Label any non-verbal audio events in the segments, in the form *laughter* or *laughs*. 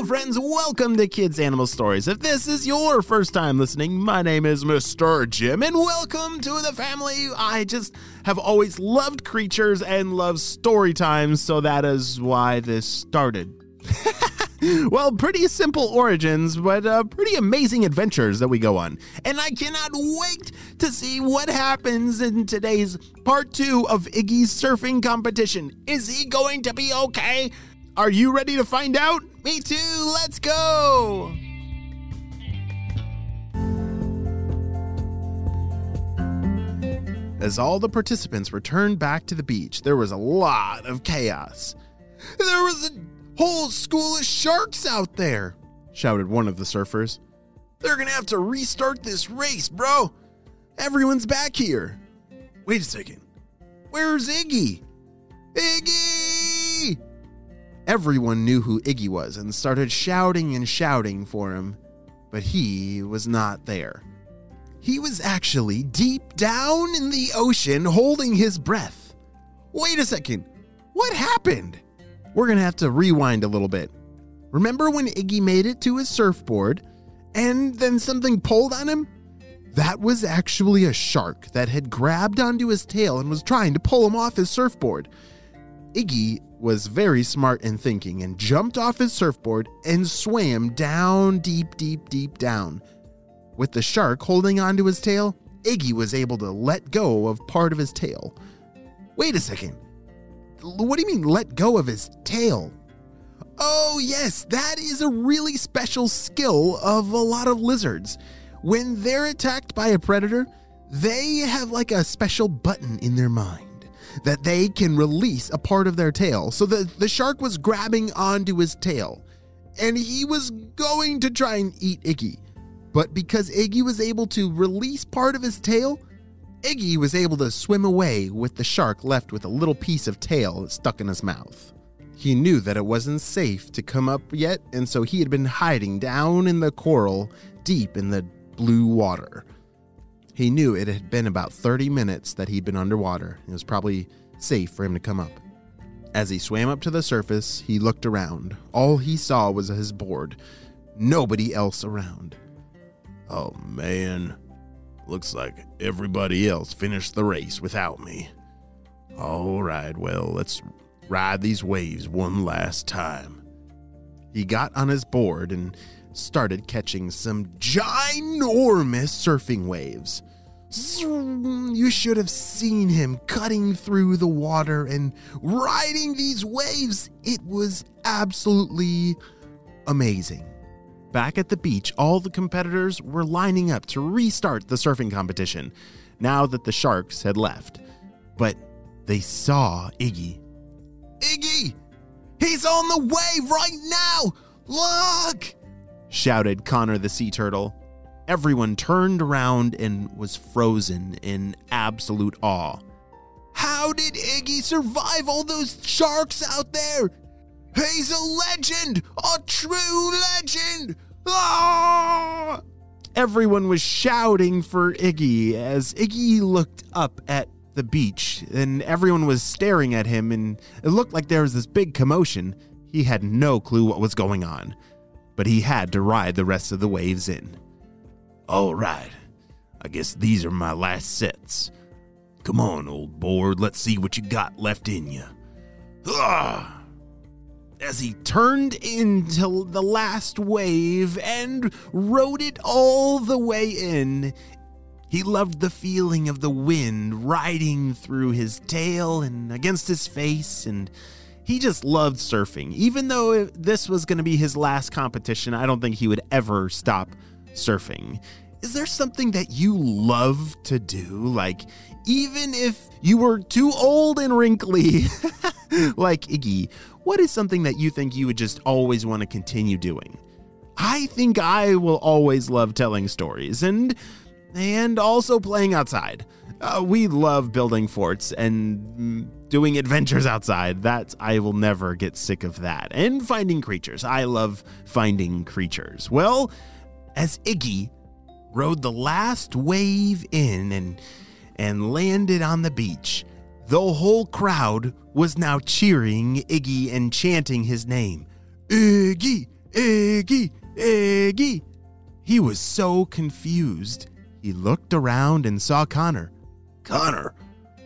Hello, friends. Welcome to Kids Animal Stories. If this is your first time listening, my name is Mr. Jim, and welcome to the family. I just have always loved creatures and love story times, so that is why this started. *laughs* well, pretty simple origins, but uh, pretty amazing adventures that we go on. And I cannot wait to see what happens in today's part two of Iggy's surfing competition. Is he going to be okay? Are you ready to find out? Me too. Let's go. As all the participants returned back to the beach, there was a lot of chaos. There was a whole school of sharks out there, shouted one of the surfers. They're gonna have to restart this race, bro. Everyone's back here. Wait a second. Where's Iggy? Iggy! Everyone knew who Iggy was and started shouting and shouting for him, but he was not there. He was actually deep down in the ocean holding his breath. Wait a second. What happened? We're to have to rewind a little bit. Remember when Iggy made it to his surfboard and then something pulled on him? That was actually a shark that had grabbed onto his tail and was trying to pull him off his surfboard. Iggy was very smart in thinking and jumped off his surfboard and swam down deep, deep, deep down. With the shark holding onto his tail, Iggy was able to let go of part of his tail. Wait a second. What do you mean, let go of his tail? Oh, yes, that is a really special skill of a lot of lizards. When they're attacked by a predator, they have like a special button in their mind that they can release a part of their tail. So the, the shark was grabbing onto his tail and he was going to try and eat Iggy. But because Iggy was able to release part of his tail, Iggy was able to swim away with the shark left with a little piece of tail stuck in his mouth. He knew that it wasn't safe to come up yet, and so he had been hiding down in the coral deep in the blue water. He knew it had been about 30 minutes that he'd been underwater. It was probably safe for him to come up. As he swam up to the surface, he looked around. All he saw was his board. Nobody else around. Oh man, looks like everybody else finished the race without me. All right, well, let's ride these waves one last time. He got on his board and started catching some ginormous surfing waves. You should have seen him cutting through the water and riding these waves. It was absolutely amazing. Back at the beach, all the competitors were lining up to restart the surfing competition now that the sharks had left. But they saw Iggy. Iggy! He's on the wave right now! Look! shouted Connor the sea turtle. Everyone turned around and was frozen in absolute awe. How did Iggy survive all those sharks out there? He's a legend! A true legend! Ah! Everyone was shouting for Iggy as Iggy looked up at the beach, and everyone was staring at him, and it looked like there was this big commotion. He had no clue what was going on, but he had to ride the rest of the waves in. All right, I guess these are my last sets. Come on, old board, let's see what you got left in you. As he turned into the last wave and rode it all the way in. He loved the feeling of the wind riding through his tail and against his face, and he just loved surfing. Even though this was going to be his last competition, I don't think he would ever stop surfing. Is there something that you love to do? Like, even if you were too old and wrinkly, *laughs* like Iggy, what is something that you think you would just always want to continue doing? I think I will always love telling stories and and also playing outside. Uh, we love building forts and mm, doing adventures outside. That I will never get sick of that. And finding creatures. I love finding creatures. Well, as Iggy rode the last wave in and and landed on the beach, the whole crowd was now cheering Iggy and chanting his name. Iggy! Iggy, Iggy. He was so confused. He looked around and saw Connor. Connor,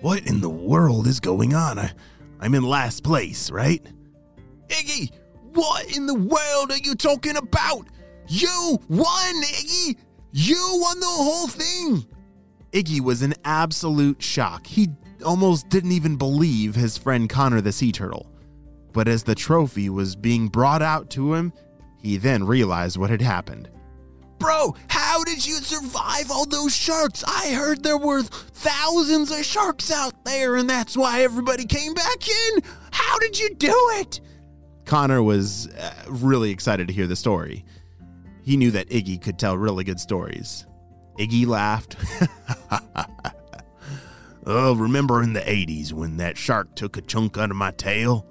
what in the world is going on? I, I'm in last place, right? Iggy, what in the world are you talking about? You won, Iggy! You won the whole thing! Iggy was in absolute shock. He almost didn't even believe his friend Connor the sea turtle. But as the trophy was being brought out to him, he then realized what had happened. Bro, how did you survive all those sharks? I heard there were thousands of sharks out there, and that's why everybody came back in. How did you do it? Connor was uh, really excited to hear the story. He knew that Iggy could tell really good stories. Iggy laughed. *laughs* oh, remember in the 80s when that shark took a chunk out of my tail?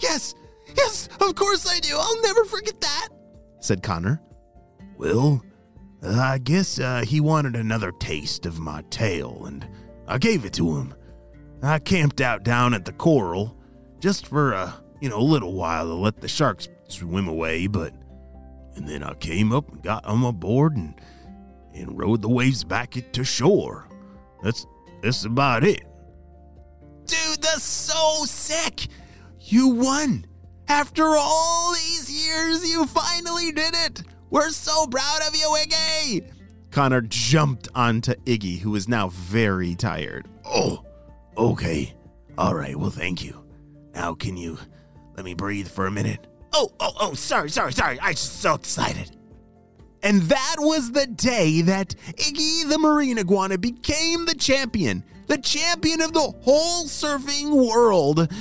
Yes, yes, of course I do. I'll never forget that, said Connor. Well, uh, I guess uh, he wanted another taste of my tail, and I gave it to him. I camped out down at the coral just for a you know a little while to let the sharks swim away, but and then I came up and got on my board and and rode the waves back it to shore. That's that's about it. Dude, that's so sick! You won! After all these years, you finally did it! We're so proud of you, Iggy! Connor jumped onto Iggy, who was now very tired. Oh, okay. All right, well, thank you. Now, can you let me breathe for a minute? Oh, oh, oh, sorry, sorry, sorry. I'm so excited. And that was the day that Iggy the marine iguana became the champion, the champion of the whole surfing world,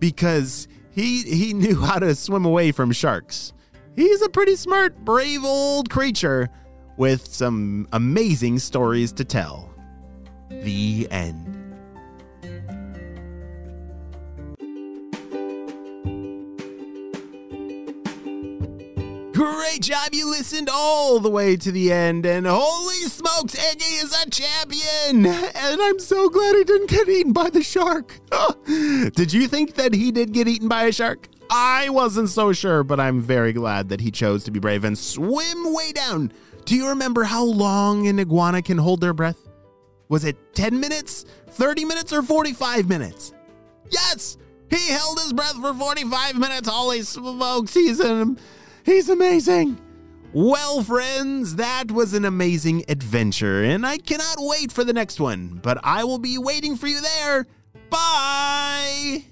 because he he knew how to swim away from sharks. He's a pretty smart, brave old creature with some amazing stories to tell. The end. Great job, you listened all the way to the end, and holy smokes, Iggy is a champion! And I'm so glad he didn't get eaten by the shark. Ah, did you think that he did get eaten by a shark? I wasn't so sure, but I'm very glad that he chose to be brave and swim way down. Do you remember how long an iguana can hold their breath? Was it 10 minutes, 30 minutes, or 45 minutes? Yes! He held his breath for 45 minutes. Holy smokes, he's, an, he's amazing. Well, friends, that was an amazing adventure, and I cannot wait for the next one, but I will be waiting for you there. Bye!